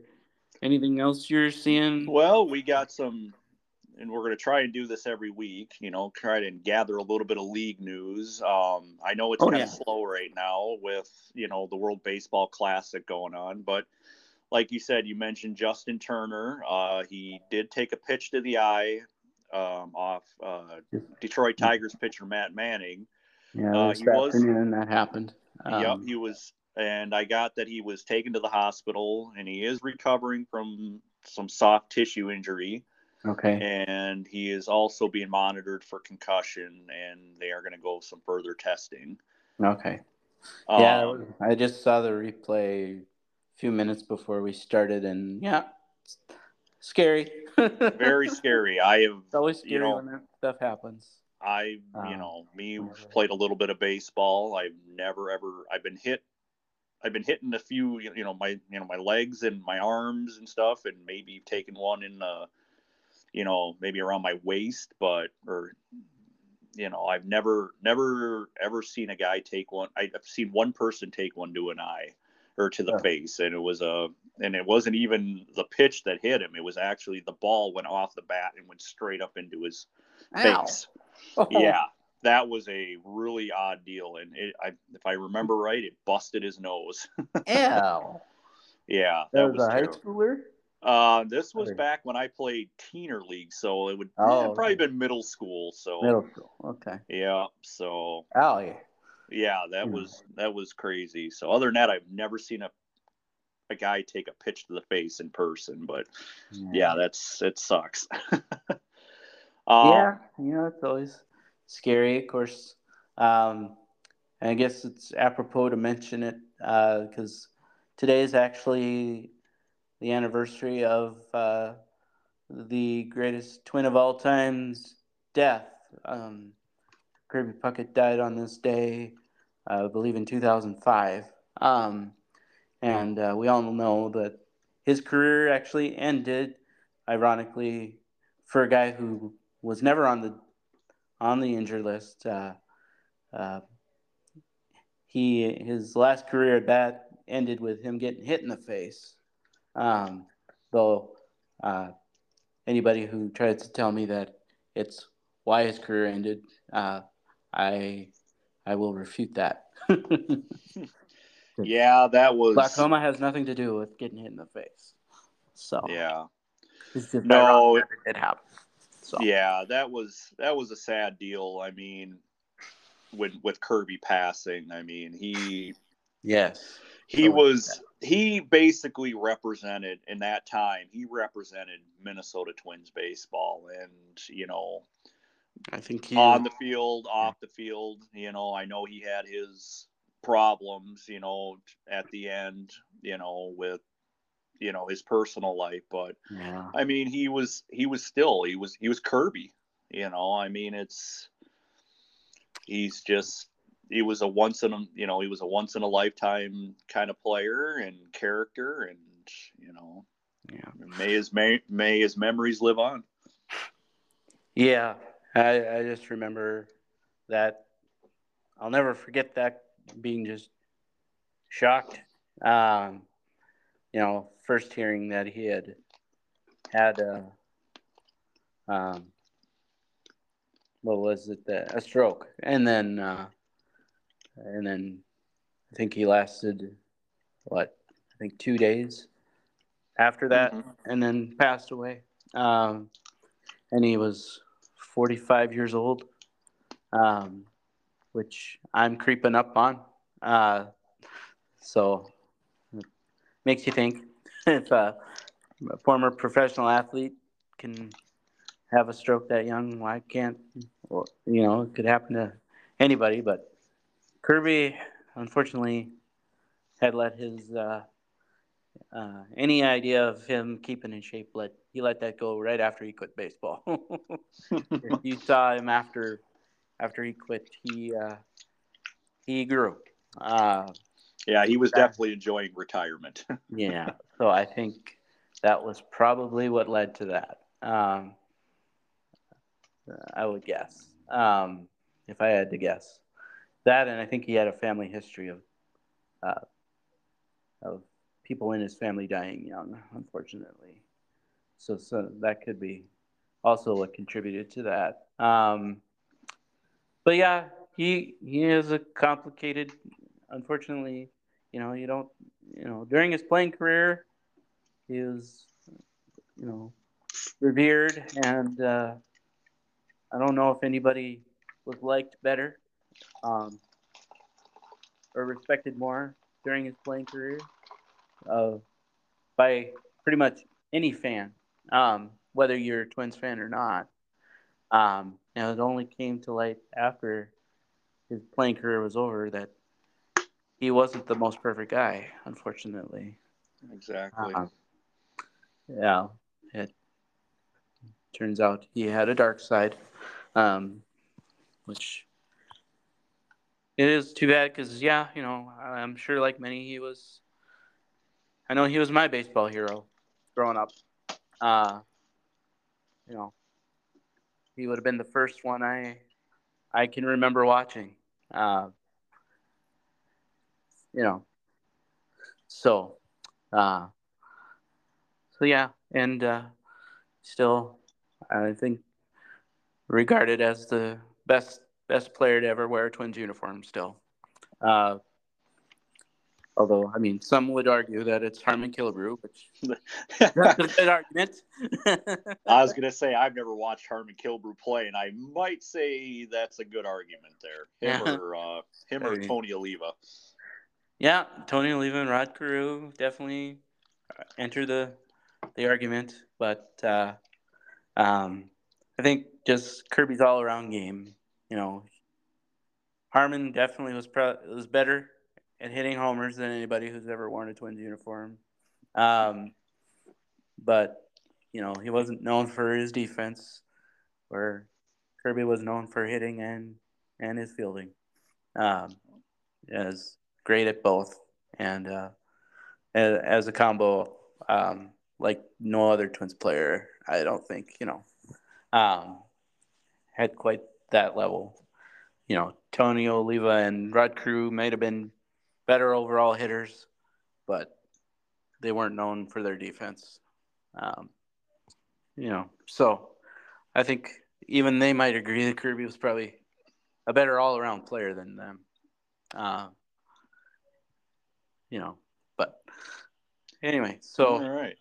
anything else you're seeing? Well, we got some and we're going to try and do this every week. You know, try to gather a little bit of league news. Um, I know it's oh, kind of slow right now with you know the World Baseball Classic going on, but like you said, you mentioned Justin Turner. Uh, he did take a pitch to the eye um, off uh, Detroit Tigers pitcher Matt Manning. Yeah, uh, he was, afternoon that happened. Um, yep, he was, and I got that he was taken to the hospital, and he is recovering from some soft tissue injury. Okay. And he is also being monitored for concussion, and they are going to go some further testing. Okay. Um, yeah, I just saw the replay a few minutes before we started, and yeah, scary. very scary. I have. It's always scary you know, when that stuff happens. I, you know, me played a little bit of baseball. I've never ever. I've been hit. I've been hitting a few, you know, my, you know, my legs and my arms and stuff, and maybe taking one in, uh, you know, maybe around my waist, but or, you know, I've never, never ever seen a guy take one. I've seen one person take one to an eye or to the yeah. face, and it was a, and it wasn't even the pitch that hit him. It was actually the ball went off the bat and went straight up into his Ow. face. Oh. Yeah, that was a really odd deal, and it, I, if I remember right, it busted his nose. Ew. yeah, that, that was, was, a high schooler. Uh, this was back when I played teener league, so it would oh, probably okay. been middle school. So middle school, okay. Yeah, so. Oh yeah. Yeah, that was that was crazy. So other than that, I've never seen a a guy take a pitch to the face in person, but yeah, yeah that's it sucks. Um, yeah, you know, it's always scary, of course. Um, and I guess it's apropos to mention it because uh, today is actually the anniversary of uh, the greatest twin of all times death. Um, Kirby Puckett died on this day, uh, I believe, in 2005. Um, and uh, we all know that his career actually ended, ironically, for a guy who was never on the on the injured list. Uh, uh, he his last career at bat ended with him getting hit in the face. Um, though uh, anybody who tries to tell me that it's why his career ended, uh, I I will refute that. yeah, that was glaucoma has nothing to do with getting hit in the face. So yeah, no, it happened. So. Yeah, that was that was a sad deal. I mean, when with Kirby passing, I mean he yes. he was he basically represented in that time he represented Minnesota Twins baseball and you know I think he, on the field off the field you know I know he had his problems you know at the end you know with you know his personal life but yeah. i mean he was he was still he was he was kirby you know i mean it's he's just he was a once in a you know he was a once in a lifetime kind of player and character and you know yeah. may his may, may his memories live on. Yeah i i just remember that i'll never forget that being just shocked. Um you know, first hearing that he had had a, um, what was it, a stroke, and then, uh, and then I think he lasted what I think two days after that, mm-hmm. and then passed away. Um, and he was 45 years old, um, which I'm creeping up on. Uh, so makes you think if a, a former professional athlete can have a stroke that young, why can't, you know, it could happen to anybody. But Kirby, unfortunately, had let his uh, uh, any idea of him keeping in shape let he let that go right after he quit baseball. you saw him after after he quit, he uh, he grew. Uh, yeah, he was definitely enjoying retirement. yeah, so I think that was probably what led to that. Um, I would guess, um, if I had to guess, that, and I think he had a family history of uh, of people in his family dying young, unfortunately. So, so that could be also what contributed to that. Um, but yeah, he he is a complicated. Unfortunately, you know, you don't, you know, during his playing career, he was, you know, revered, and uh, I don't know if anybody was liked better um, or respected more during his playing career uh, by pretty much any fan, um, whether you're a Twins fan or not. Um, and it only came to light after his playing career was over that he wasn't the most perfect guy, unfortunately. Exactly. Um, yeah, it turns out he had a dark side, um, which it is too bad because yeah, you know, I'm sure like many he was. I know he was my baseball hero growing up. Uh, you know, he would have been the first one I I can remember watching. Uh, you know, so uh, so yeah, and uh, still, I think regarded as the best best player to ever wear a Twins uniform. Still, uh, although I mean, some would argue that it's Harmon Killebrew, which that's a good argument. I was gonna say I've never watched Harmon Killebrew play, and I might say that's a good argument there. Him yeah. or uh, him or Tony Oliva. Yeah, Tony Oliva and Rod Carew definitely enter the the argument, but uh, um, I think just Kirby's all around game. You know, Harmon definitely was pro- was better at hitting homers than anybody who's ever worn a Twins uniform. Um, but you know, he wasn't known for his defense, where Kirby was known for hitting and and his fielding. Um, as great at both, and uh, as a combo, um, like no other Twins player. I don't think you know um, had quite that level. You know, Tony Oliva and Rod Carew might have been better overall hitters, but they weren't known for their defense. Um, you know, so I think even they might agree that Kirby was probably a better all-around player than them. Uh, you know, but anyway, so all right.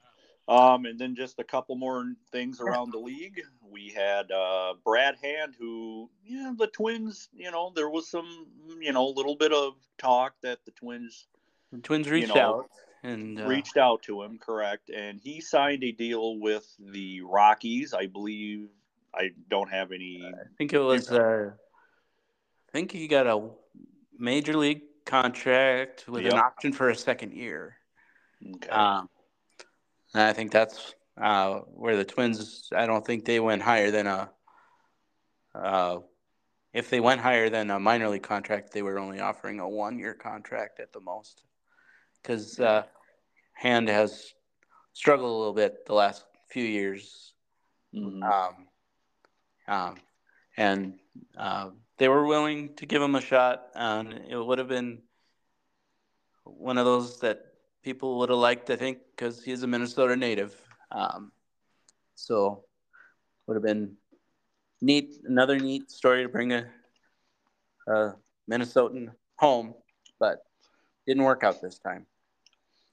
Um, and then just a couple more things around the league. We had uh, Brad Hand, who, yeah, the Twins, you know, there was some, you know, a little bit of talk that the Twins, the Twins reached you know, out and uh... reached out to him, correct? And he signed a deal with the Rockies, I believe. I don't have any. I think it was. Uh, I think he got a major league contract with yep. an option for a second year. Okay. Um, and I think that's uh, where the Twins. I don't think they went higher than a. Uh, if they went higher than a minor league contract, they were only offering a one-year contract at the most, because uh, Hand has struggled a little bit the last few years. Mm-hmm. Um, um, and uh, they were willing to give him a shot, and it would have been one of those that people would have liked, I think, because he's a Minnesota native. Um, so would have been neat, another neat story to bring a, a Minnesotan home, but didn't work out this time.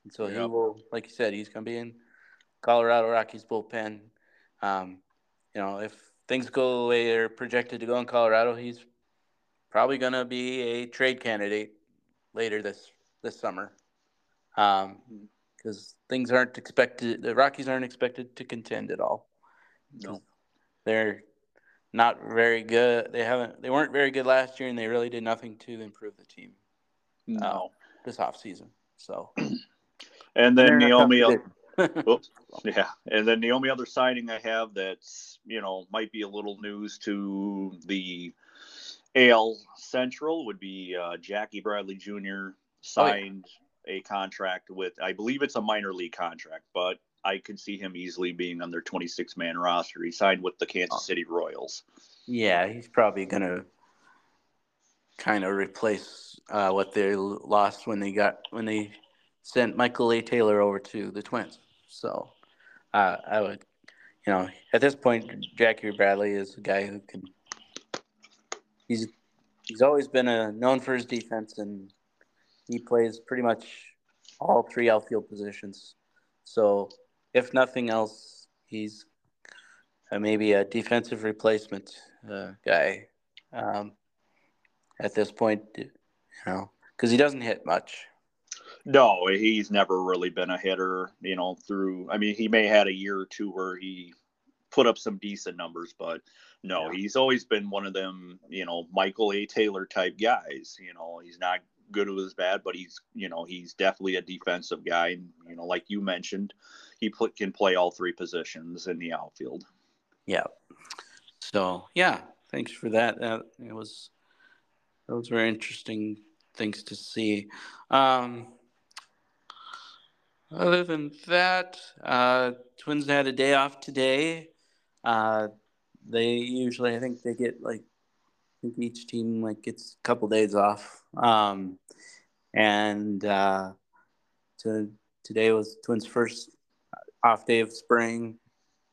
And so yep. he will, like you said, he's going to be in Colorado Rockies bullpen. Um, you know, if things go the way they're projected to go in Colorado, he's probably going to be a trade candidate later this this summer because um, things aren't expected. The Rockies aren't expected to contend at all. No, they're not very good. They haven't. They weren't very good last year, and they really did nothing to improve the team. No, uh, this off season. So, and then the only oops, yeah, and then the only other signing I have that's you know might be a little news to the AL Central would be uh, Jackie Bradley Jr. signed. Oh, yeah a contract with, I believe it's a minor league contract, but I could see him easily being on their 26 man roster. He signed with the Kansas oh. City Royals. Yeah, he's probably going to kind of replace uh, what they lost when they got when they sent Michael A. Taylor over to the Twins. So uh, I would you know, at this point, Jackie Bradley is a guy who can. He's he's always been a known for his defense, and he plays pretty much all three outfield positions. So, if nothing else, he's maybe a defensive replacement uh, guy um, at this point. You know, because he doesn't hit much. No, he's never really been a hitter, you know, through I mean, he may had a year or two where he put up some decent numbers, but no, yeah. he's always been one of them, you know, Michael A. Taylor type guys. You know, he's not good with his bad, but he's, you know, he's definitely a defensive guy. And, you know, like you mentioned, he pl- can play all three positions in the outfield. Yeah. So, yeah, thanks for that. That it was, those were interesting things to see. Um, other than that, uh, Twins had a day off today. Uh, they usually, I think they get like, I think each team like gets a couple days off. Um, and uh, to, today was Twins' first off day of spring.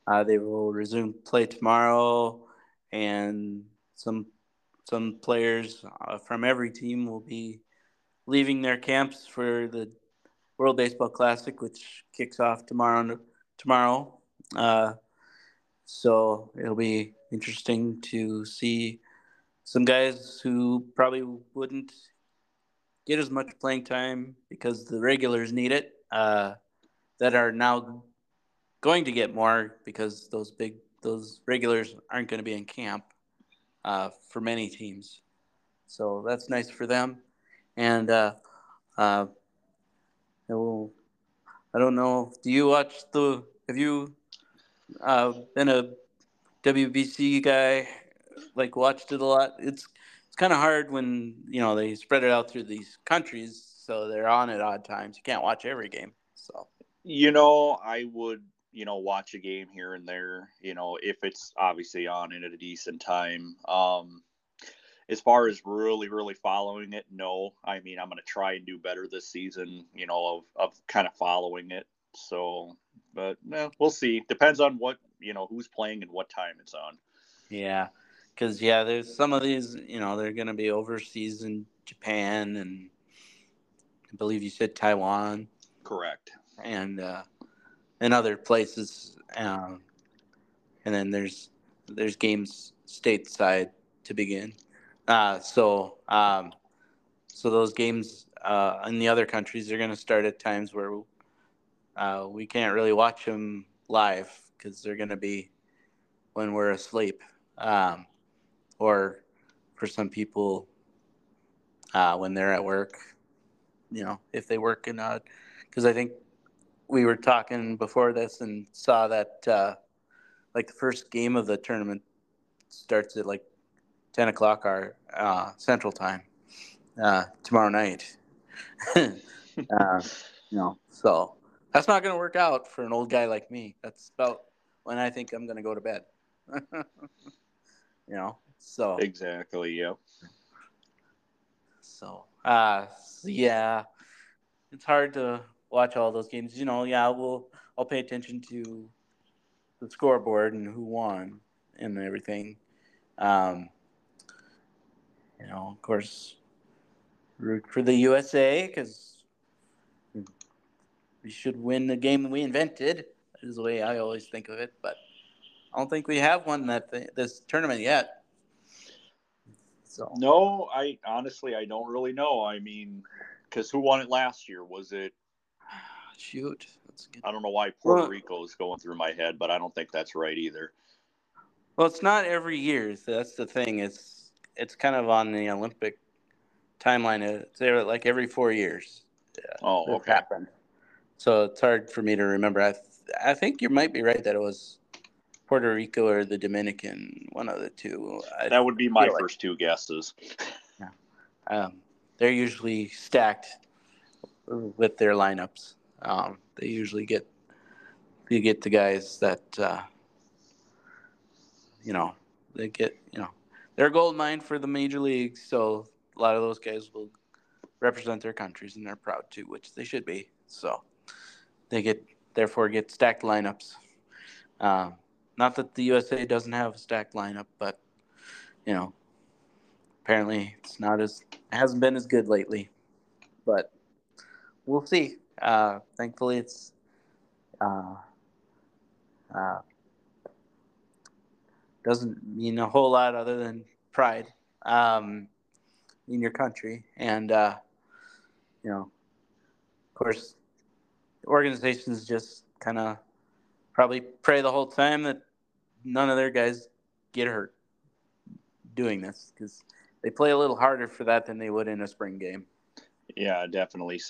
Uh, they will resume play tomorrow, and some some players uh, from every team will be leaving their camps for the World Baseball Classic, which kicks off tomorrow. Tomorrow, uh, so it'll be interesting to see some guys who probably wouldn't get as much playing time because the regulars need it. Uh, that are now going to get more because those big those regulars aren't going to be in camp uh, for many teams. So that's nice for them. And uh, uh, will, I don't know. Do you watch the? Have you uh, been a WBC guy? Like watched it a lot. It's it's kind of hard when you know they spread it out through these countries, so they're on at odd times. You can't watch every game. So you know, I would you know watch a game here and there. You know, if it's obviously on and at a decent time. Um, as far as really really following it no i mean i'm to try and do better this season you know of, of kind of following it so but eh, we'll see. Depends on what you know who's playing and what time it's on. Yeah because yeah there's some of these you know they're going to be overseas in japan and i believe you said taiwan. Correct. And uh and other places um and then there's there's games stateside to begin. Uh, so, um, so those games uh, in the other countries are going to start at times where uh, we can't really watch them live because they're going to be when we're asleep, um, or for some people uh, when they're at work. You know, if they work in a, because I think we were talking before this and saw that uh, like the first game of the tournament starts at like 10 o'clock our uh, central time uh, tomorrow night. uh, you know, so that's not going to work out for an old guy like me. That's about when I think I'm going to go to bed. you know, so exactly, yep. So, uh, yeah, it's hard to watch all those games. You know, yeah, we'll I'll pay attention to the scoreboard and who won and everything. Um, you know, of course, root for the USA because we should win the game that we invented. Is the way I always think of it, but I don't think we have won that th- this tournament yet. So no, I honestly I don't really know. I mean, because who won it last year? Was it? Shoot, I don't know why Puerto well, Rico is going through my head, but I don't think that's right either. Well, it's not every year. So that's the thing. It's it's kind of on the Olympic timeline. It's like every four years. oh, okay. Happened. So it's hard for me to remember. I th- I think you might be right that it was Puerto Rico or the Dominican, one of the two. I that would be my first two guesses. Yeah. Um, they're usually stacked with their lineups. Um, they usually get you get the guys that uh, you know they get you know they're a gold mine for the major leagues. So a lot of those guys will represent their countries, and they're proud to, which they should be. So they get therefore get stacked lineups. Um, not that the USA doesn't have a stacked lineup, but you know, apparently it's not as hasn't been as good lately. But we'll see. Uh, thankfully, it's uh, uh, doesn't mean a whole lot other than pride um, in your country, and uh, you know, of course, organizations just kind of probably pray the whole time that none of their guys get hurt doing this because they play a little harder for that than they would in a spring game. Yeah, definitely.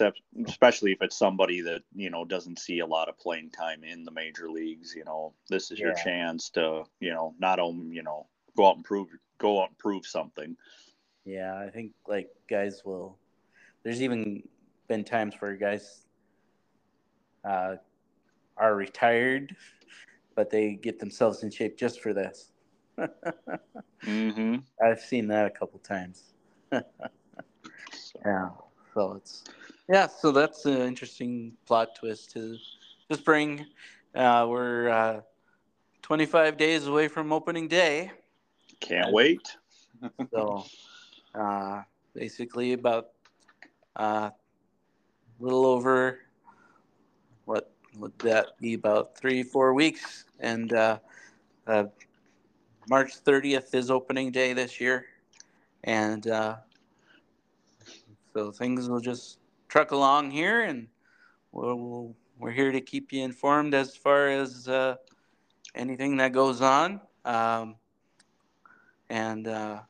Especially if it's somebody that you know doesn't see a lot of playing time in the major leagues. You know, this is yeah. your chance to you know not only you know go out and prove go out and prove something. Yeah, I think like guys will. There's even been times where guys uh, are retired, but they get themselves in shape just for this. mm-hmm. I've seen that a couple times. yeah, so it's yeah, so that's an interesting plot twist to to spring. Uh, we're uh, 25 days away from opening day. Can't wait. so, uh, basically, about a uh, little over what would that be? About three, four weeks, and uh, uh, March 30th is opening day this year, and uh, so things will just truck along here, and we'll, we'll, we're here to keep you informed as far as uh, anything that goes on. Um, and uh,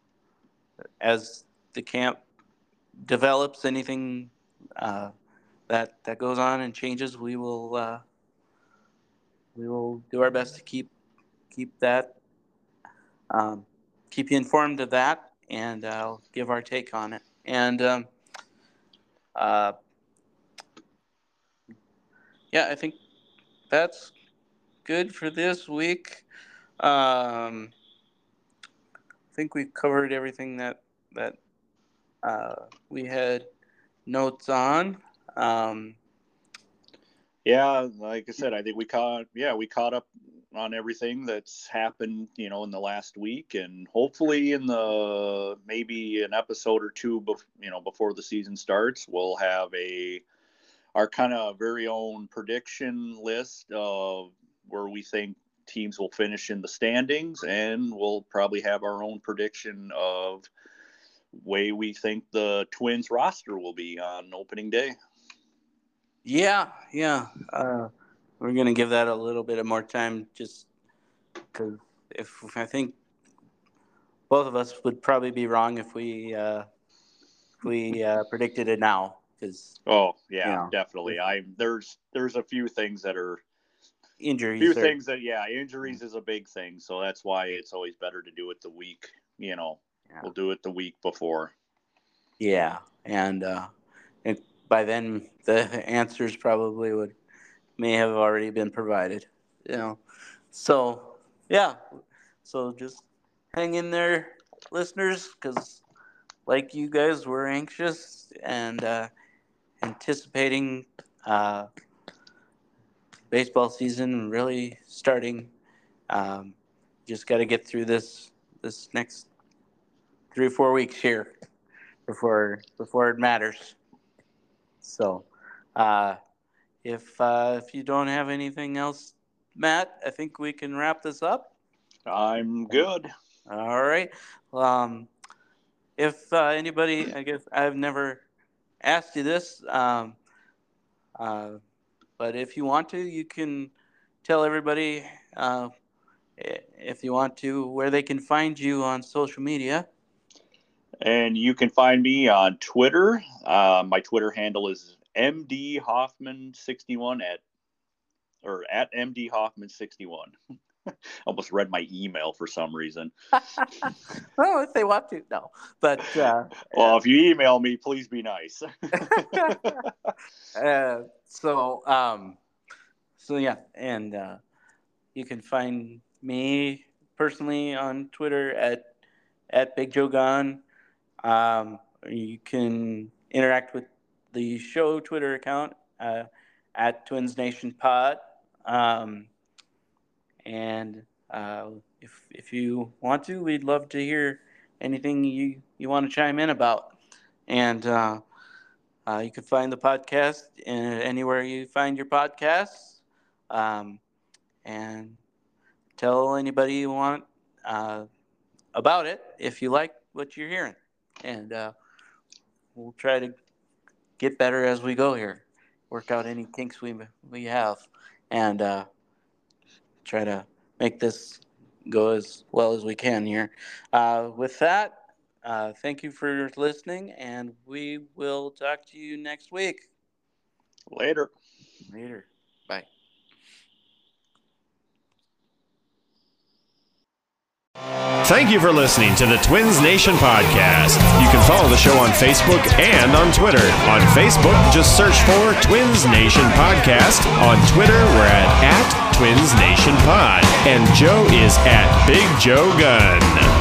as the camp develops, anything uh, that that goes on and changes, we will uh, we will do our best to keep keep that um, keep you informed of that, and I'll give our take on it. And um, uh, yeah, I think that's good for this week. Um, I think we've covered everything that that uh, we had notes on. Um, yeah, like I said, I think we caught yeah we caught up on everything that's happened, you know, in the last week, and hopefully in the maybe an episode or two, bef- you know, before the season starts, we'll have a our kind of very own prediction list of where we think teams will finish in the standings, and we'll probably have our own prediction of way we think the Twins roster will be on opening day. Yeah, yeah. Uh, we're gonna give that a little bit of more time, just because if I think both of us would probably be wrong if we uh, if we uh, predicted it now. Because oh yeah, you know, definitely. I there's there's a few things that are injuries. Few things that yeah, injuries is a big thing. So that's why it's always better to do it the week. You know, yeah. we'll do it the week before. Yeah, and uh, by then the answers probably would may have already been provided. You know, so yeah, so just hang in there, listeners, because like you guys, we're anxious and uh, anticipating uh, baseball season really starting. Um, just got to get through this this next three or four weeks here before before it matters. So, uh, if uh, if you don't have anything else, Matt, I think we can wrap this up. I'm good. All right. Um, if uh, anybody, I guess I've never asked you this, um, uh, but if you want to, you can tell everybody uh, if you want to where they can find you on social media. And you can find me on Twitter. Uh, my Twitter handle is MD Hoffman 61 at or at MD Hoffman 61. Almost read my email for some reason. well, if they want to, no. But uh, well, if you email me, please be nice. uh, so, um, so yeah, and uh, you can find me personally on Twitter at at Big Joe Gun. Um, you can interact with the show Twitter account uh, at Twins Nation Pod. Um, and uh, if if you want to, we'd love to hear anything you you want to chime in about. And uh, uh, you can find the podcast anywhere you find your podcasts. Um, and tell anybody you want uh, about it if you like what you're hearing. And uh, we'll try to get better as we go here, work out any kinks we, we have, and uh, try to make this go as well as we can here. Uh, with that, uh, thank you for listening, and we will talk to you next week. Later. Later. Bye. Thank you for listening to the Twins Nation podcast. You can follow the show on Facebook and on Twitter. On Facebook, just search for Twins Nation Podcast. On Twitter, we're at, at Twins Nation Pod. And Joe is at Big Joe Gun.